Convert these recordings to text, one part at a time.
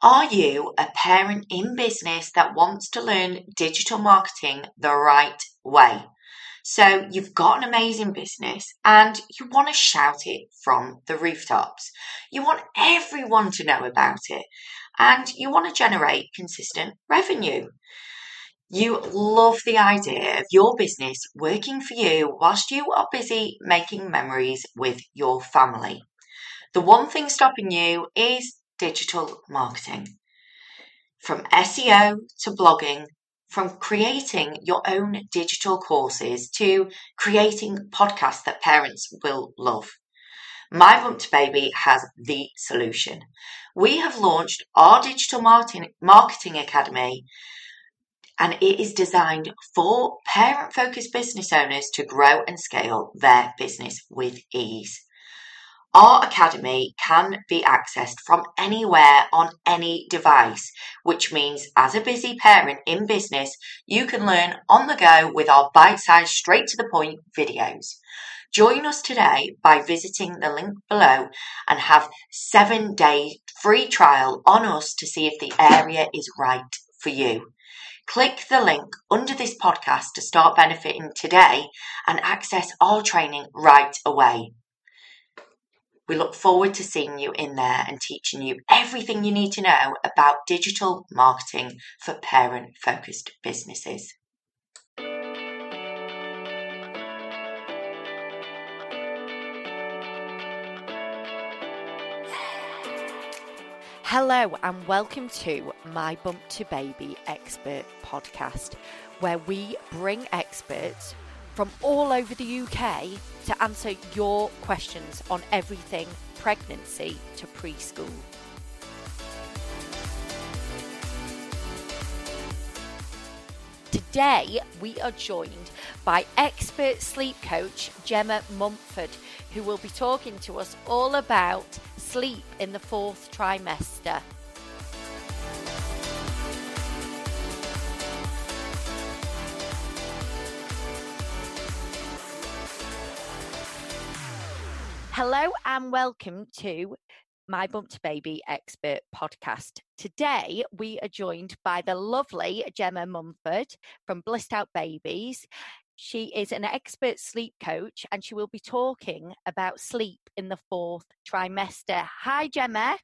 Are you a parent in business that wants to learn digital marketing the right way? So you've got an amazing business and you want to shout it from the rooftops. You want everyone to know about it and you want to generate consistent revenue. You love the idea of your business working for you whilst you are busy making memories with your family. The one thing stopping you is digital marketing. From SEO to blogging, from creating your own digital courses to creating podcasts that parents will love. My Bump to Baby has the solution. We have launched our digital marketing, marketing academy and it is designed for parent focused business owners to grow and scale their business with ease. Our Academy can be accessed from anywhere on any device, which means as a busy parent in business, you can learn on the go with our bite sized, straight to the point videos. Join us today by visiting the link below and have seven day free trial on us to see if the area is right for you. Click the link under this podcast to start benefiting today and access our training right away. We look forward to seeing you in there and teaching you everything you need to know about digital marketing for parent focused businesses. Hello, and welcome to my Bump to Baby Expert podcast, where we bring experts from all over the UK to answer your questions on everything pregnancy to preschool. Today, we are joined by expert sleep coach Jemma Munford, who will be talking to us all about sleep in the fourth trimester. Hello and welcome to my Bumped to Baby Expert podcast. Today we are joined by the lovely Jemma Munford from Blissed Out Babies. She is an expert sleep coach and she will be talking about sleep in the fourth trimester. Hi, Jemma.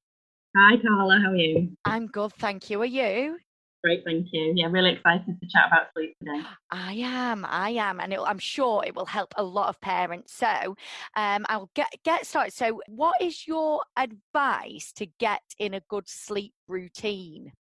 Hi, Carla. How are you? I'm good, thank you. Are you? Great, thank you. Yeah, really excited to chat about sleep today. I am, I am, and it, I'm sure it will help a lot of parents. So, um, I'll get get started. So, what is your advice to get in a good sleep routine?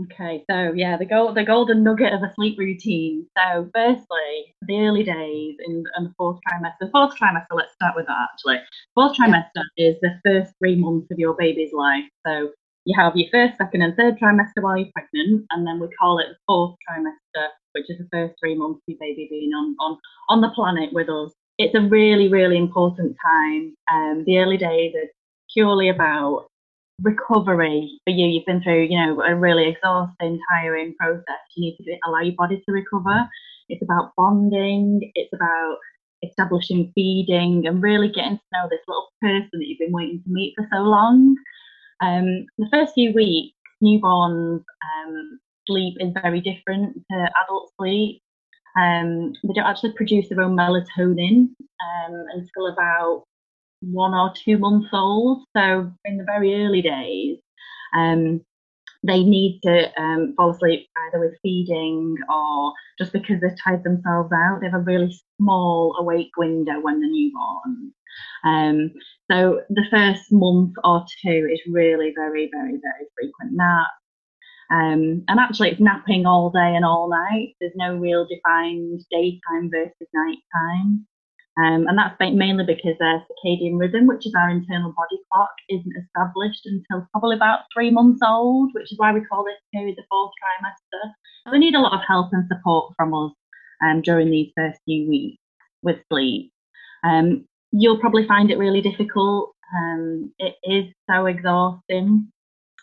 Okay, so yeah, the gold, the golden nugget of a sleep routine. So, firstly, the early days in, in the fourth trimester. The fourth trimester, let's start with that actually. Fourth trimester yeah. is the first three months of your baby's life. So, you have your first, second, and third trimester while you're pregnant, and then we call it the fourth trimester, which is the first three months of your baby being on on on the planet with us. It's a really, really important time. Um, the early days are purely about recovery for you. You've been through, you know, a really exhausting, tiring process. You need to allow your body to recover. It's about bonding. It's about establishing feeding and really getting to know this little person that you've been waiting to meet for so long. Um, the first few weeks, newborns um, sleep is very different to adult sleep. Um, they don't actually produce their own melatonin um, until about one or two months old. So in the very early days, um, they need to um, fall asleep either with feeding or just because they've tired themselves out. They have a really small awake window when they're newborn. Um, so the first month or two is really very, very, very frequent nap. Um, and actually, it's napping all day and all night. There's no real defined daytime versus nighttime. Um, and that's mainly because their circadian rhythm, which is our internal body clock, isn't established until probably about three months old, which is why we call this period the fourth trimester. So they need a lot of help and support from us um, during these first few weeks with sleep. Um, you'll probably find it really difficult. Um, it is so exhausting.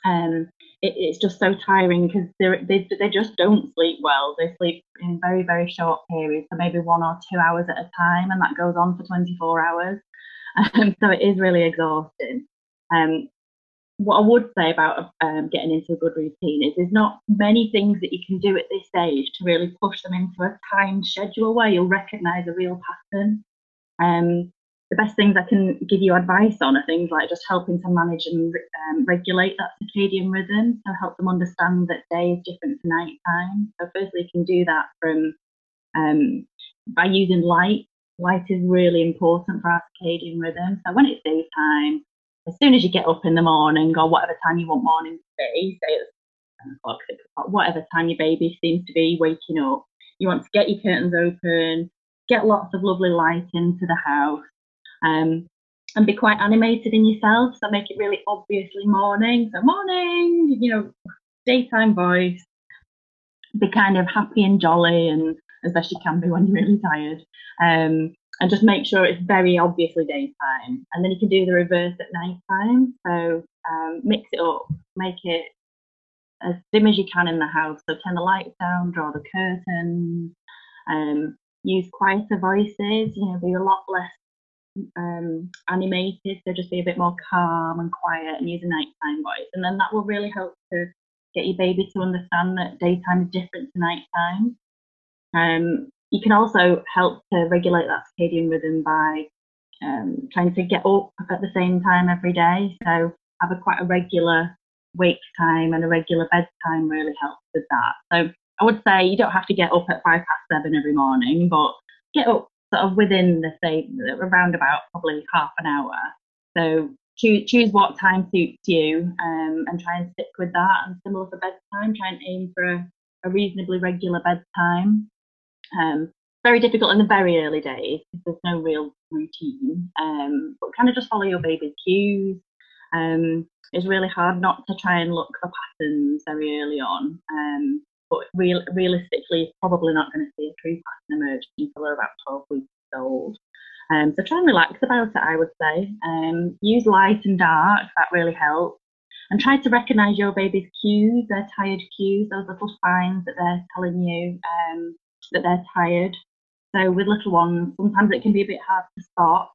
Um, it, it's just so tiring because they, they just don't sleep well. They sleep in very, very short periods, so maybe one or two hours at a time, and that goes on for 24 hours. Um, so it is really exhausting. Um, what I would say about um, getting into a good routine is there's not many things that you can do at this stage to really push them into a timed schedule where you'll recognise a real pattern. Um, the best things I can give you advice on are things like just helping to manage and um, regulate that circadian rhythm, so help them understand that day is different to night time. So firstly, you can do that from um, by using light. Light is really important for our circadian rhythm. So when it's daytime, as soon as you get up in the morning or whatever time you want morning to be, say it's 10 o'clock, 6 o'clock, whatever time your baby seems to be waking up, you want to get your curtains open, get lots of lovely light into the house, um, and be quite animated in yourself. So make it really obviously morning. So morning, you know, daytime voice. Be kind of happy and jolly and as best you can be when you're really tired. Um, and just make sure it's very obviously daytime. And then you can do the reverse at night time. So um, mix it up, make it as dim as you can in the house. So turn the lights down, draw the curtains, um, use quieter voices, you know, be a lot less um, animated. So just be a bit more calm and quiet and use a nighttime voice. And then that will really help to get your baby to understand that daytime is different to nighttime. Um, you can also help to regulate that circadian rhythm by um, trying to get up at the same time every day. So have a quite a regular wake time and a regular bedtime really helps with that. So I would say you don't have to get up at five past seven every morning, but get up sort of within the same around about probably half an hour. So choose choose what time suits you um, and try and stick with that. And similar for bedtime, try and aim for a, a reasonably regular bedtime. Um, very difficult in the very early days because there's no real routine. Um, but kind of just follow your baby's cues. Um, it's really hard not to try and look for patterns very early on. But real, realistically, it's probably not going to see a true pattern emerge until they're about 12 weeks old. Um, so try and relax about it, I would say. Um, use light and dark, that really helps. And try to recognise your baby's cues, their tired cues, those little signs that they're telling you um, that they're tired. So with little ones, sometimes it can be a bit hard to spot.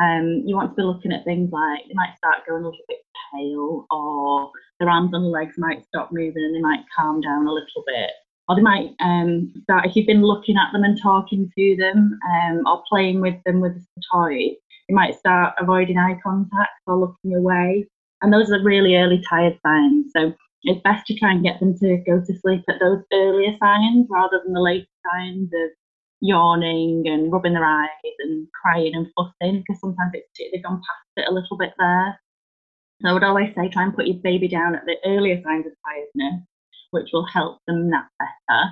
Um, you want to be looking at things like they might start going a little bit pale, or their arms and legs might stop moving and they might calm down a little bit. Or they might um, start, if you've been looking at them and talking to them um, or playing with them with some toys, you might start avoiding eye contact or looking away. And those are really early tired signs. So it's best to try and get them to go to sleep at those earlier signs rather than the later signs of yawning and rubbing their eyes and crying and fussing because sometimes it's, they've gone past it a little bit there. So I would always say try and put your baby down at the earlier signs of tiredness, which will help them nap better.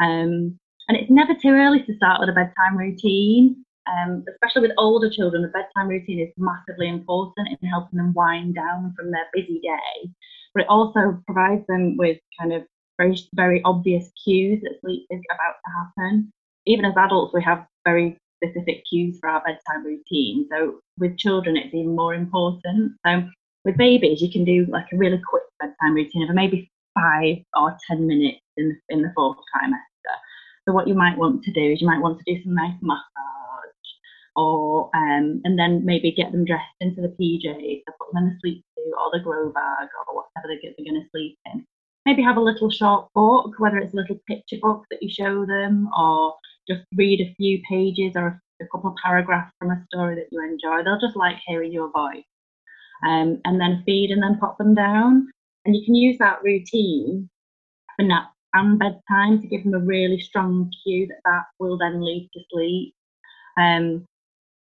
Um, and it's never too early to start with a bedtime routine. Um, especially with older children, the bedtime routine is massively important in helping them wind down from their busy day. But it also provides them with kind of very, very obvious cues that sleep is about to happen. Even as adults, we have very specific cues for our bedtime routine. So with children, it's even more important. So with babies, you can do like a really quick bedtime routine of maybe five or 10 minutes in the, in the fourth trimester. So what you might want to do is you might want to do some nice massage or, um, and then maybe get them dressed into the PJs, so put them in the sleep suit or the grow bag or whatever they're, they're going to sleep in. Maybe have a little short book, whether it's a little picture book that you show them or just read a few pages or a, couple of paragraphs from a story that you enjoy. They'll just like hearing your voice um, and then feed and then pop them down. And you can use that routine for nap and bedtime to give them a really strong cue that that will then lead to sleep. Um,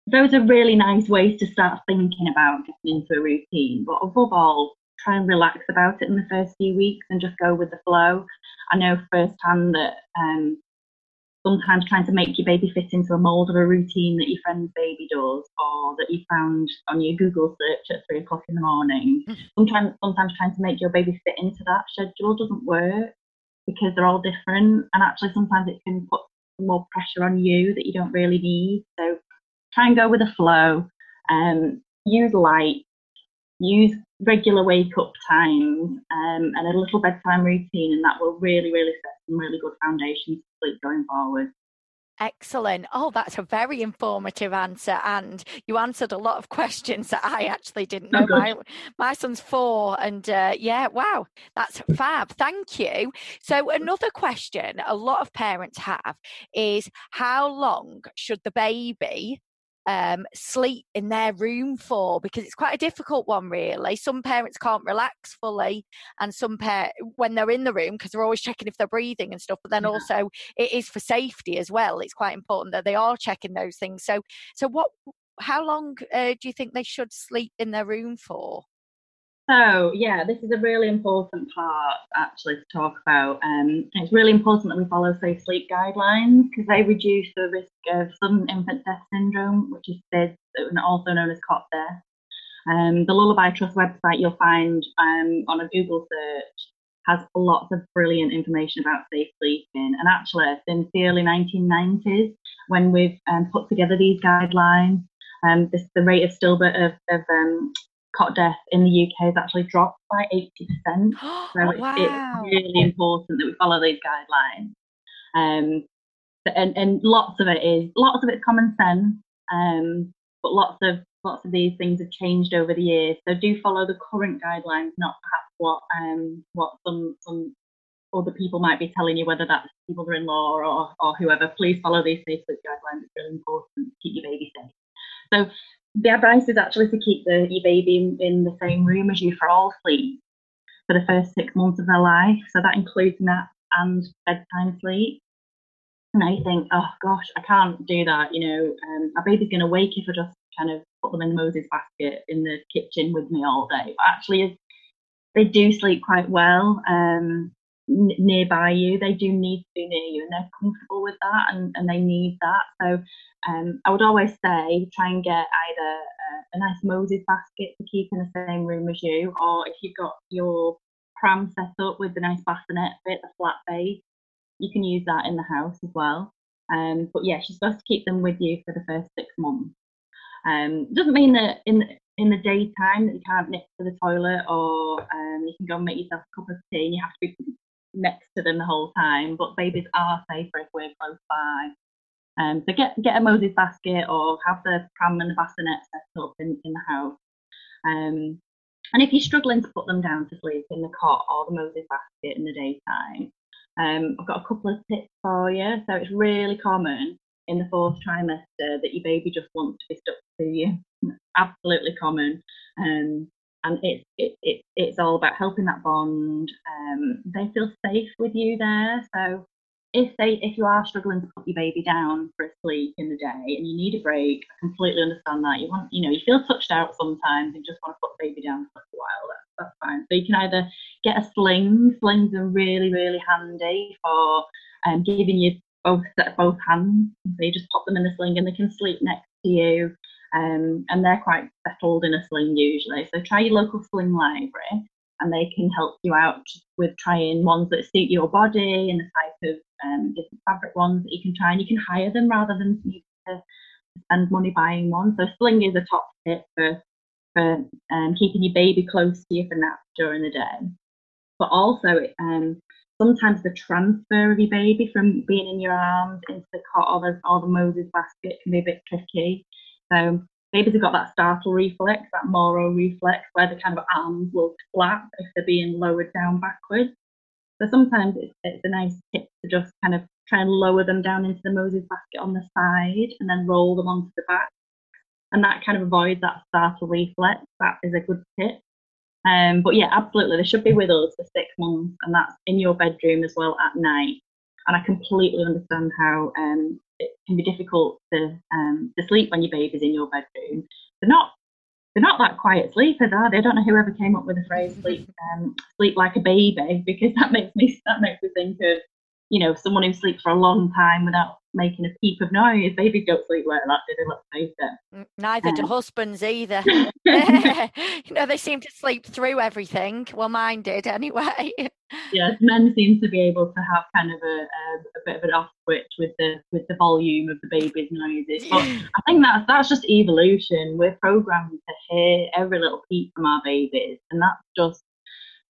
those are really nice ways to start thinking about getting into a routine. But above all, try and relax about it in the first few weeks and just go with the flow. I know firsthand that um, sometimes trying to make your baby fit into a mold of a routine that your friend's baby does or that you found on your Google search at three o'clock in the morning. Hmm. Sometimes, sometimes trying to make your baby fit into that schedule doesn't work because they're all different. And actually, sometimes it can put more pressure on you that you don't really need. So try and go with the flow. Um, use light. Use regular wake up times um, and a little bedtime routine, and that will really, really set some really good foundations sleep going forward. Excellent. Oh, that's a very informative answer. And you answered a lot of questions that I actually didn't know. My, my son's four. And uh, yeah, wow, that's fab. Thank you. So, another question a lot of parents have is how long should the baby um, sleep in their room for because it's quite a difficult one really. Some parents can't relax fully and some pair when they're in the room because they're always checking if they're breathing and stuff but then yeah. also it is for safety as well. It's quite important that they are checking those things. So so what how long uh, do you think they should sleep in their room for so yeah, this is a really important part actually to talk about. Um, it's really important that we follow safe sleep guidelines because they reduce the risk of sudden infant death syndrome, which is SIDS, also known as cot death. Um, the Lullaby Trust website you'll find um, on a Google search has lots of brilliant information about safe sleeping. And actually, since the early 1990s, when we've um, put together these guidelines, um, this, the rate of stillbirth of, of um, cot death in the UK has actually dropped by 80%. So it's, wow. it's, really important that we follow these guidelines. Um, and, and lots of it is lots of it's common sense, um, but lots of lots of these things have changed over the years. So do follow the current guidelines, not perhaps what um, what some some other people might be telling you, whether that's your mother-in-law or, or whoever. Please follow these safe guidelines. It's really important to keep your baby safe. So the advice is actually to keep the, your baby in, in the same room as you for all sleep for the first six months of their life. So that includes nap and bedtime sleep. And I think, oh gosh, I can't do that. You know, um, my baby's going to wake if I just kind of put them in the Moses basket in the kitchen with me all day. But actually, they do sleep quite well. Um, nearby you. They do need to be near you and they're comfortable with that and, and they need that. So um, I would always say try and get either uh, a nice Moses basket to keep in the same room as you, or if you've got your pram set up with the nice bassinet bit, the flat base, you can use that in the house as well. Um, but yeah, she's supposed to keep them with you for the first six months. Um, doesn't mean that in in the daytime that you can't nip to the toilet or um, you can go and make yourself a cup of tea and you have to be next to them the whole time, but babies are safer if we're close by. Um, so get get a Moses basket or have the pram and the bassinet set up in, in the house. Um, and if you're struggling to put them down to sleep in the cot or the Moses basket in the daytime, um, I've got a couple of tips for you. So it's really common in the fourth trimester that your baby just wants to be stuck to you. Absolutely common. Um, and it's it, it, it's all about helping that bond. Um, they feel safe with you there. So if they if you are struggling to put your baby down for a sleep in the day and you need a break, I completely understand that. You want you know you feel touched out sometimes and just want to put the baby down for a while. That's that's fine. So you can either get a sling. Slings are really really handy for um, giving you both both hands. So you just pop them in the sling and they can sleep next to you um, and they're quite settled in a sling usually. So try your local sling library, and they can help you out with trying ones that suit your body and the type of um, different fabric ones that you can try. And you can hire them rather than need to spend money buying one. So sling is a top tip for for um, keeping your baby close to you for naps during the day. But also, um, sometimes the transfer of your baby from being in your arms into the cot or the, or the Moses basket can be a bit tricky. So babies have got that startle reflex, that Moro reflex, where the kind of arms will flap if they're being lowered down backwards. So sometimes it's, it's a nice tip to just kind of try and lower them down into the Moses basket on the side and then roll them onto the back. And that kind of avoids that startle reflex. That is a good tip. Um, but yeah, absolutely, they should be with us for six months, and that's in your bedroom as well at night. And I completely understand how um, it can be difficult to um, to sleep when your baby's in your bedroom. They're not they're not that quiet sleepers, are they? I don't know whoever came up with the phrase "sleep um, sleep like a baby" because that makes me that makes me think of you know someone who sleeps for a long time without making a peep of noise. Babies don't sleep like that, do they? Let's face it. Neither um, do husbands either. you know, they seem to sleep through everything. Well, mine did anyway. yes, men seem to be able to have kind of a, a, a, bit of an off switch with the with the volume of the baby's noises. But I think that's that's just evolution. We're programmed to hear every little peep from our babies, and that's just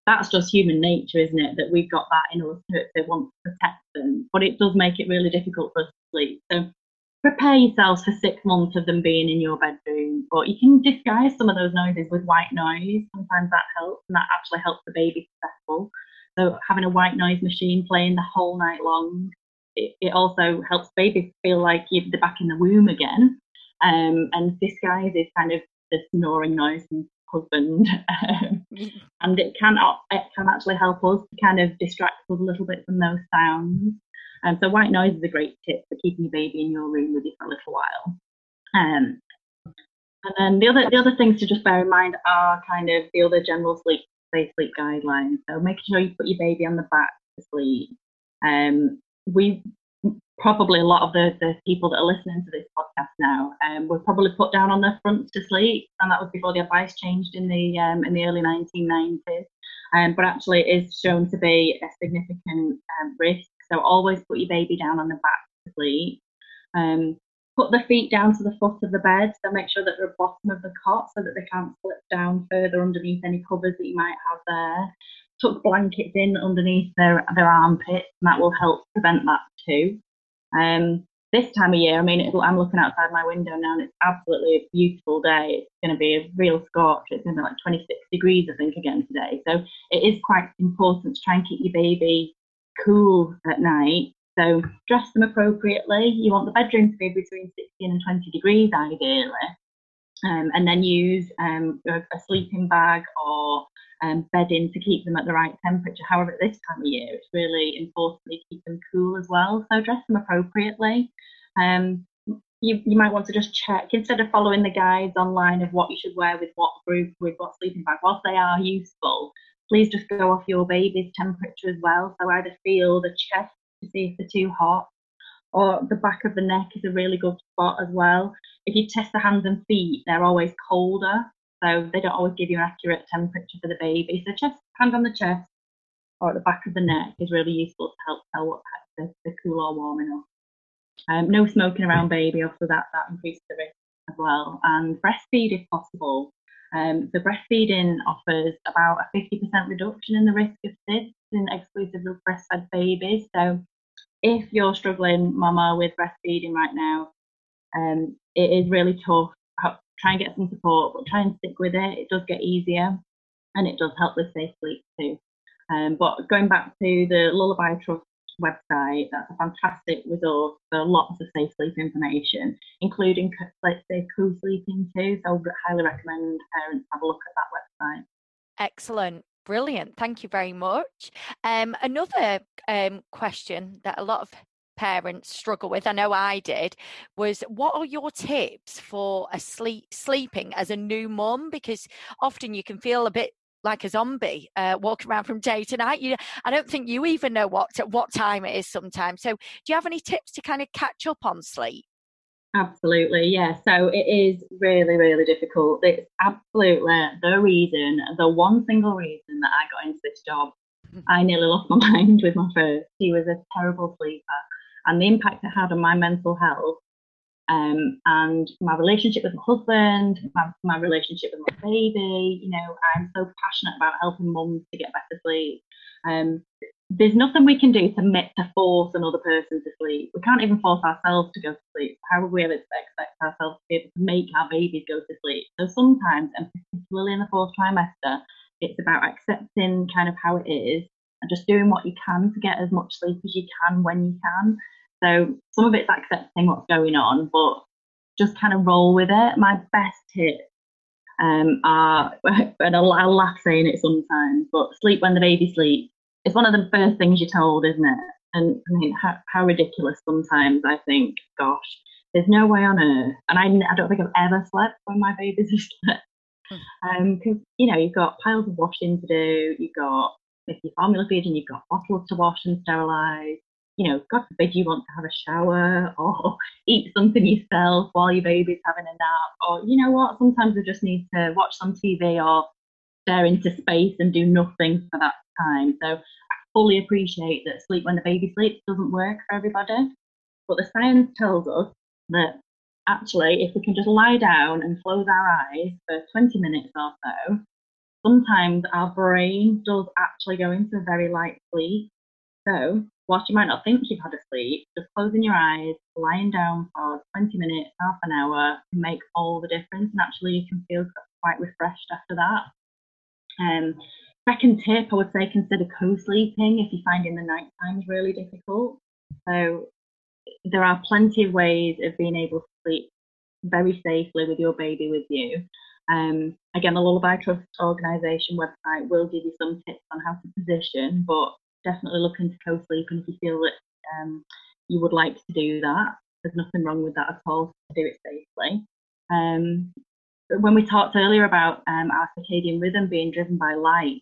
that's just human nature, isn't it? That we've got that in us to, to want to protect them, but it does make it really difficult for us to sleep. So prepare yourselves for six months of them being in your bedroom, but you can disguise some of those noises with white noise. Sometimes that helps, and that actually helps the baby settle. So having a white noise machine playing the whole night long, it, it also helps babies feel like they're back in the womb again. Um, and disguise is kind of the snoring noise from husband, um, and it can it can actually help us kind of distract us a little bit from those sounds. And um, so white noise is a great tip for keeping your baby in your room with you for a little while. Um, and then the other the other things to just bear in mind are kind of the other general sleep safe sleep guidelines. So making sure you put your baby on the back to sleep. Um, we probably a lot of the, the people that are listening to this podcast now um, were probably put down on their fronts to sleep, and that was before the advice changed in the um, in the early 1990s. Um, but actually, it is shown to be a significant um, risk. So always put your baby down on the back to sleep. Um, put the feet down to the foot of the bed. So make sure that they're at the bottom of the cot so that they can't slip down further underneath any covers that you might have there. Tuck blankets in underneath their their armpits, and that will help prevent that too. Um, this time of year, I mean, I'm looking outside my window now and it's absolutely a beautiful day. It's going to be a real scorch. It's going to be like 26 degrees, I think, again today. So it is quite important to try and keep your baby cool at night. So dress them appropriately. You want the bedroom to be between 16 and 20 degrees, ideally. Um, and then use um, a, a sleeping bag or um, bedding to keep them at the right temperature. However, at this time of year, it's really important to keep them cool as well. So dress them appropriately. Um, you, you might want to just check instead of following the guides online of what you should wear with what group, with what sleeping bag. Whilst they are useful, please just go off your baby's temperature as well. So either feel the chest to see if they're too hot, or the back of the neck is a really good spot as well. If you test the hands and feet, they're always colder so they don't always give you an accurate temperature for the baby. So chest, hand on the chest or at the back of the neck is really useful to help tell what the, the cool or warm enough. Um, no smoking around baby, also that, that increases the risk as well. And breastfeed if possible. Um, so breastfeeding offers about a 50% reduction in the risk of SIDS in exclusively breastfed babies. So if you're struggling, mama, with breastfeeding right now, um, it is really tough try and get some support, but try and stick with it. It does get easier and it does help with safe sleep too. Um, but going back to the Lullaby Trust website, that's a fantastic resource for lots of safe sleep information, including let's say co-sleeping too. So I would highly recommend parents have a look at that website. Excellent. Brilliant. Thank you very much. Um, another um, question that a lot of parents struggle with, I know I did, was what are your tips for a sleep sleeping as a new mum? Because often you can feel a bit like a zombie uh, walking around from day to night. You, I don't think you even know what what time it is sometimes. So, do you have any tips to kind of catch up on sleep? Absolutely, yeah. So it is really, really difficult. It's absolutely the reason, the one single reason that I got into this job. I nearly lost my mind with my first. He was a terrible sleeper and the impact it had on my mental health um, and my relationship with my husband, my, my, relationship with my baby. You know, I'm so passionate about helping mums to get better sleep. Um, there's nothing we can do to make, to force another person to sleep. We can't even force ourselves to go to sleep. How would we ever to expect ourselves to be able to make our babies go to sleep? So sometimes, and particularly in the fourth trimester, it's about accepting kind of how it is and just doing what you can to get as much sleep as you can when you can. So some of it's accepting what's going on, but just kind of roll with it. My best tips um, are, and I'll, I'll laugh saying it sometimes, but sleep when the baby sleeps. It's one of the first things you're told, isn't it? And I mean, how, how ridiculous sometimes I think, gosh, there's no way on earth. And I, I don't think I've ever slept when my baby's asleep. Because, hmm. um, you know, you've got piles of washing to do, you've got, if you're formula feeding, you've got bottles to wash and sterilise you know, God forbid you want to have a shower or eat something yourself while your baby's having a nap, or you know what, sometimes we just need to watch some TV or stare into space and do nothing for that time. So I fully appreciate that sleep when the baby sleeps doesn't work for everybody, but the science tells us that actually, if we can just lie down and close our eyes for 20 minutes or so, sometimes our brain does actually go into a very light sleep. So, whilst you might not think you've had a sleep, just closing your eyes, lying down for 20 minutes, half an hour can make all the difference. And actually, you can feel quite refreshed after that. Um, second tip, I would say consider co-sleeping if you're finding the night times really difficult. So there are plenty of ways of being able to sleep very safely with your baby with you. Um, again, the Lullaby Trust organisation website will give you some tips on how to position, but definitely look into co-sleeping if you feel that um, you would like to do that. There's nothing wrong with that at all to do it safely. Um, when we talked earlier about um, our circadian rhythm being driven by light,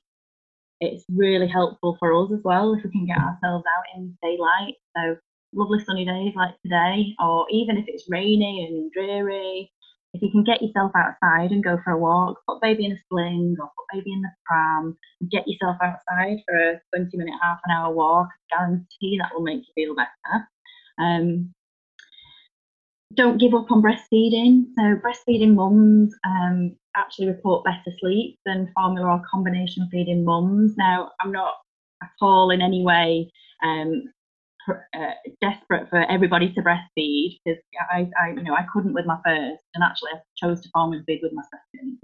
it's really helpful for us as well if we can get ourselves out in daylight. So lovely sunny days like today, or even if it's rainy and dreary, if you can get yourself outside and go for a walk, put baby in a sling or put baby in the pram, get yourself outside for a 20 minute, half an hour walk, guarantee that will make you feel better. Um, don't give up on breastfeeding. So breastfeeding mums um, actually report better sleep than formula or combination feeding mums. Now, I'm not at all in any way um, uh, desperate for everybody to breastfeed because I, I, you know, I couldn't with my first, and actually I chose to formula feed with my second.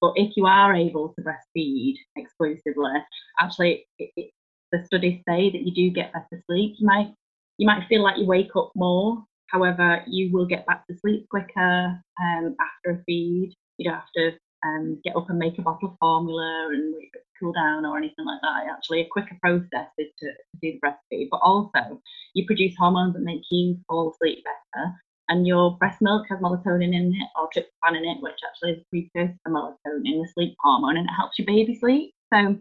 But if you are able to breastfeed exclusively, actually, it, it, the studies say that you do get better sleep. You might you might feel like you wake up more. However, you will get back to sleep quicker um, after a feed. You don't have to um, get up and make a bottle of formula and cool down or anything like that. Actually, a quicker process is to, to do the breastfeed, but also you produce hormones that make you fall asleep better. And your breast milk has melatonin in it or tryptophan in it, which actually is precursor to melatonin, the sleep hormone, and it helps your baby sleep. So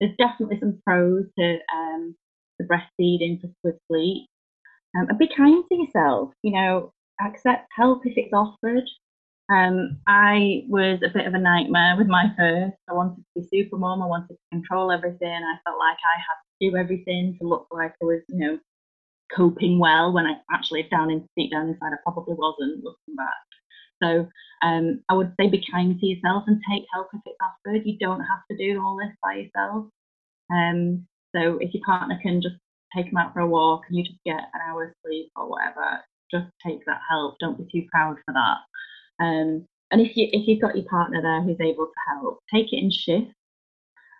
there's definitely some pros to um, the breastfeeding for with sleep. Um, and be kind to yourself. You know, accept help if it's offered. Um, I was a bit of a nightmare with my first. I wanted to be super mom. I wanted to control everything. I felt like I had to do everything to look like I was, you know, coping well when I actually down in deep down inside I probably wasn't looking back. So um, I would say be kind to yourself and take help if it's offered. You don't have to do all this by yourself. Um, so if your partner can just take them out for a walk and you just get an hour's sleep or whatever, just take that help. Don't be too proud for that. Um, and if you if you've got your partner there who's able to help, take it in shifts.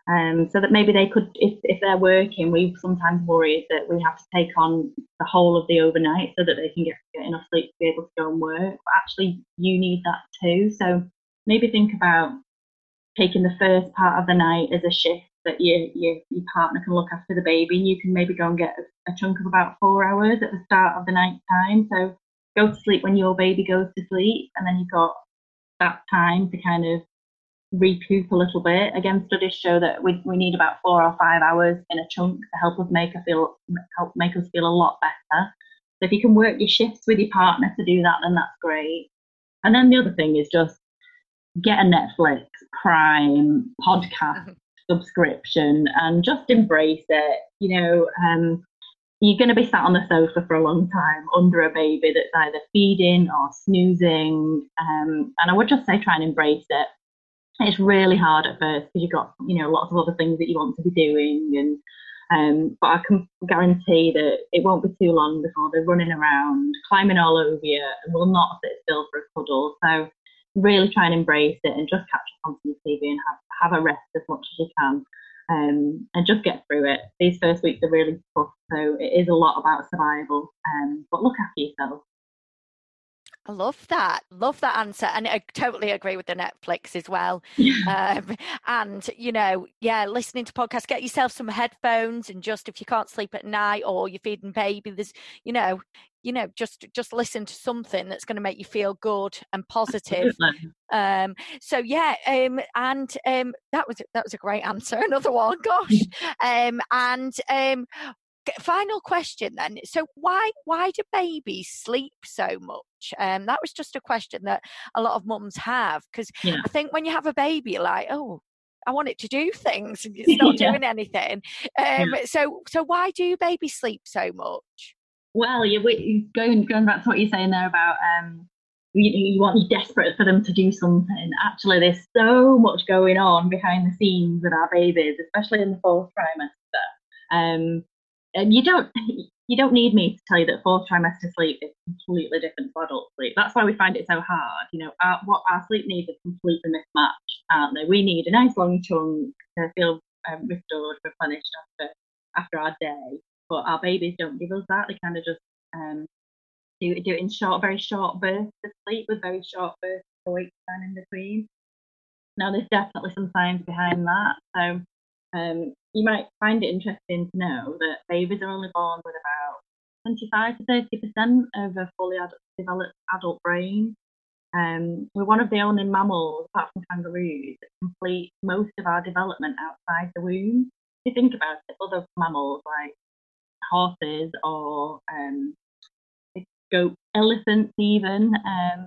Um, so that maybe they could, if, if they're working, we sometimes worry that we have to take on the whole of the overnight so that they can get, get enough sleep to be able to go and work. But actually, you need that too. So maybe think about taking the first part of the night as a shift that your, your, your partner can look after the baby and you can maybe go and get a, a chunk of about four hours at the start of the night time. So go to sleep when your baby goes to sleep, and then you've got that time to kind of recoup a little bit. Again, studies show that we, we need about four or five hours in a chunk to help us make us feel help make us feel a lot better. So if you can work your shifts with your partner to do that, then that's great. And then the other thing is just get a Netflix, Prime, podcast subscription, and just embrace it. You know, um, you're going to be sat on the sofa for a long time under a baby that's either feeding or snoozing. Um, and I would just say try and embrace it. It's really hard at first because you've got, you know, lots of other things that you want to be doing. And um, but I can guarantee that it won't be too long before they're running around, climbing all over you, and will not sit still for a cuddle. So really try and embrace it and just catch up on some TV and have, have a rest as much as you can um, and just get through it. These first weeks are really tough, so it is a lot about survival. Um, but look after yourself. I love that. Love that answer. And I totally agree with the Netflix as well. um, and, you know, yeah, listening to podcasts, get yourself some headphones and just if you can't sleep at night or you're feeding baby, there's, you know, you know just just listen to something that's going to make you feel good and positive um so yeah um and um that was that was a great answer another one gosh um and um final question then so why why do babies sleep so much um that was just a question that a lot of mums have because yeah. i think when you have a baby you're like oh I want it to do things and it's not yeah. doing anything. Um, yeah. So, so why do babies sleep so much? Well, you're going going back to what you're saying there about um, you, you want you desperate for them to do something. Actually, there's so much going on behind the scenes with our babies, especially in the fourth trimester. Um, and you don't you don't need me to tell you that fourth trimester sleep is completely different to adult sleep. That's why we find it so hard. You know, our, what our sleep needs are completely mismatched, aren't they? We need a nice long chunk to feel um, restored, replenished after after our day, but our babies don't give us that. They kind of just um, do do it in short, very short bursts of sleep with very short bursts of wake time in between. Now, there's definitely some science behind that. So, um, you might find it interesting to know that babies are only born with about 25 to 30 percent of a fully developed adult brain. Um, we're one of the only mammals, apart from kangaroos, that complete most of our development outside the womb. If you think about it, other mammals like horses or um, elephants, even, um,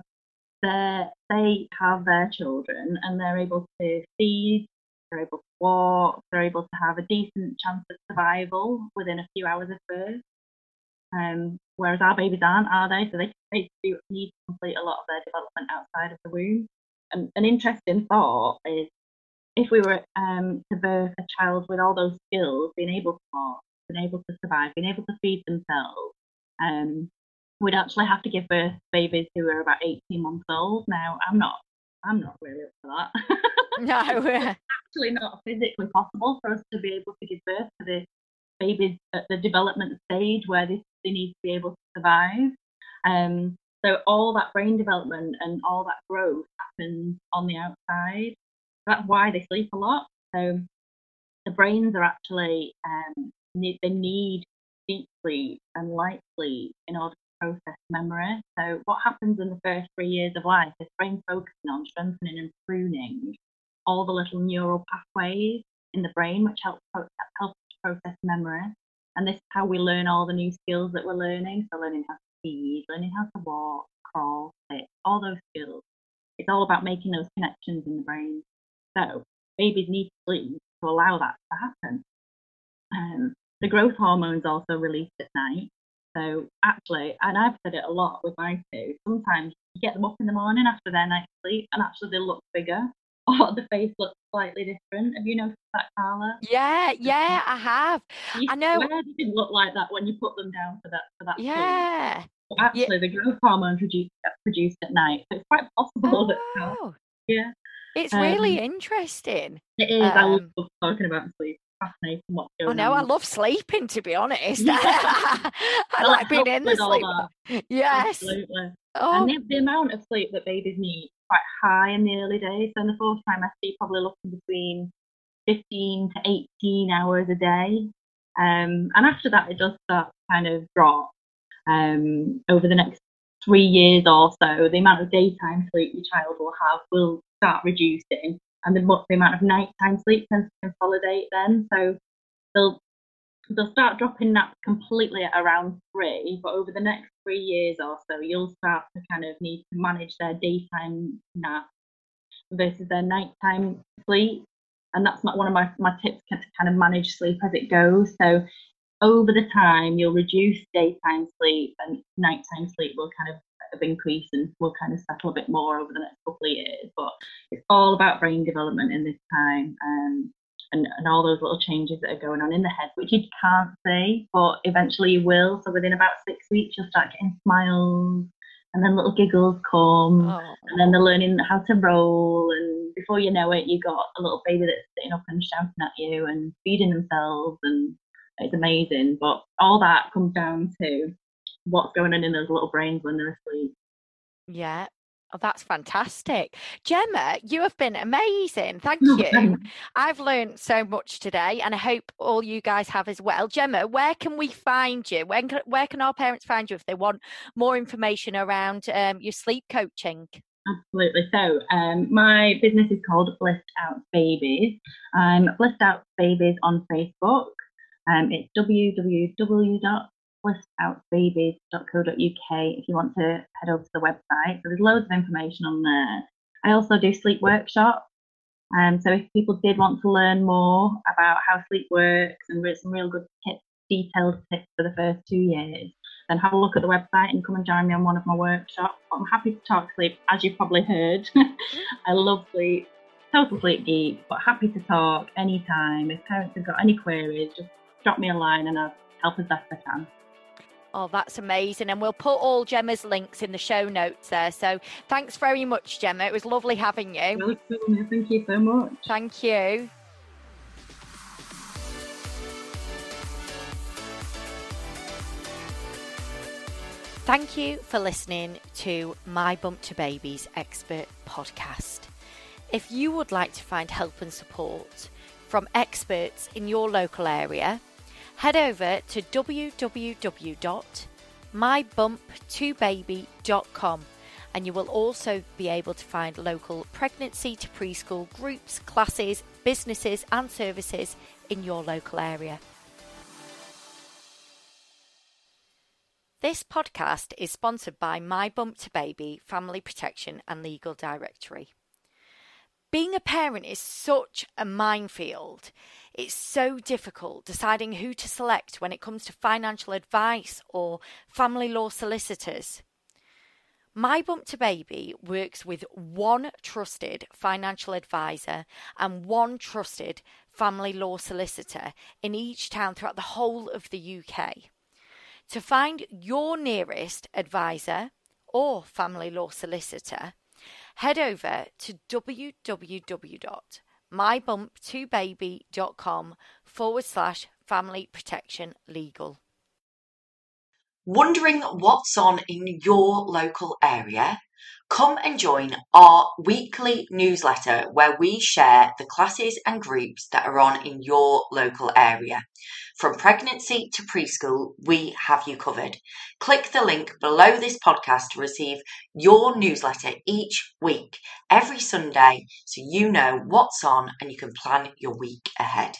they have their children and they're able to feed, they're able to walk, they're able to have a decent chance of survival within a few hours of birth. Um, whereas our babies aren't, are they? So they, they need to complete a lot of their development outside of the womb. And an interesting thought is if we were um, to birth a child with all those skills, being able to walk, being able to survive, being able to feed themselves, um, we'd actually have to give birth to babies who are about 18 months old. Now, I'm not, I'm not really up for that. no, it's actually not physically possible for us to be able to give birth to the babies at the development stage where they, they need to be able to survive. Um, so all that brain development and all that growth happens on the outside. That's why they sleep a lot. So the brains are actually um, need, they need deep sleep and light sleep in order to process memory. So what happens in the first three years of life is brain focusing on strengthening and pruning all the little neural pathways in the brain, which help help process memory. And this is how we learn all the new skills that we're learning. So learning how to feed, learning how to walk, crawl, sit, all those skills. It's all about making those connections in the brain. So babies need sleep to allow that to happen. Um, the growth hormones also released at night. So actually, and I've said it a lot with my two, sometimes you get them up in the morning after their night's sleep and actually they look bigger or the face looks slightly different. Have you noticed that, Carla? Yeah, yeah, I have. You I know. Where didn't look like that when you put them down for that for that Yeah. Actually, yeah. the growth hormones produced, produced at night, so it's quite possible oh. that. Yeah. It's um, really interesting. It is. Um, I love um, talking about sleep fascinating what's going I know, on. I love sleeping to be honest. I like being in the sleep. Yes. Absolutely. Oh. And the, the, amount of sleep that babies need quite high in the early days. So in the fourth trimester, you're probably looking between 15 to 18 hours a day. Um, and after that, it does start kind of drop. Um, over the next three years or so, the amount of daytime sleep your child will have will start reducing and the, the amount of nighttime sleep tends to consolidate then. So they'll they'll start dropping naps completely at around three, but over the next three years or so, you'll start to kind of need to manage their daytime nap versus their nighttime sleep. And that's not one of my, my tips to kind of manage sleep as it goes. So over the time, you'll reduce daytime sleep and nighttime sleep will kind of of increase and will kind of settle a bit more over the next couple of years. But it's all about brain development in this time um, and, and all those little changes that are going on in the head, which you can't see, but eventually you will. So within about six weeks, you'll start getting smiles and then little giggles come oh. and then they're learning how to roll and before you know it you've got a little baby that's sitting up and shouting at you and feeding themselves and it's amazing but all that comes down to what's going on in those little brains when they're asleep. Yeah. Oh, that's fantastic. Jemma, you have been amazing. Thank you. I've learned so much today and I hope all you guys have as well. Jemma, where can we find you? When can, where can our parents find you if they want more information around um, your sleep coaching? Absolutely. So, um, my business is called Blissed Out Babies. I'm Blissed Out Babies on Facebook. Um, it's www blissedoutbabies.co.uk if you want to head over to the website. So there's loads of information on there. I also do sleep workshops. Um, so if people did want to learn more about how sleep works and some real good tips, detailed tips for the first two years, then have a look at the website and come and join me on one of my workshops. I'm happy to talk sleep, as you've probably heard. I love sleep, total sleep geek, but happy to talk anytime. If parents have got any queries, just drop me a line and I'll help as best I can. Oh, that's amazing. And we'll put all Jemma's links in the show notes there. So thanks very much, Jemma. It was lovely having you. Welcome. Thank you so much. Thank you. Thank you for listening to My Bump to Babies Expert podcast. If you would like to find help and support from experts in your local area, head over to www.mybump2baby.com and you will also be able to find local pregnancy to preschool groups, classes, businesses, and services in your local area. This podcast is sponsored by My Bump to Baby Family Protection and Legal Directory. Being a parent is such a minefield. It's so difficult deciding who to select when it comes to financial advice or family law solicitors. My Bump to Baby works with one trusted financial advisor and one trusted family law solicitor in each town throughout the whole of the UK. To find your nearest advisor or family law solicitor, head over to www.mybump2baby.com forward slash family protection legal. Wondering what's on in your local area? Come and join our weekly newsletter where we share the classes and groups that are on in your local area. From pregnancy to preschool, we have you covered. Click the link below this podcast to receive your newsletter each week, every Sunday, so you know what's on and you can plan your week ahead.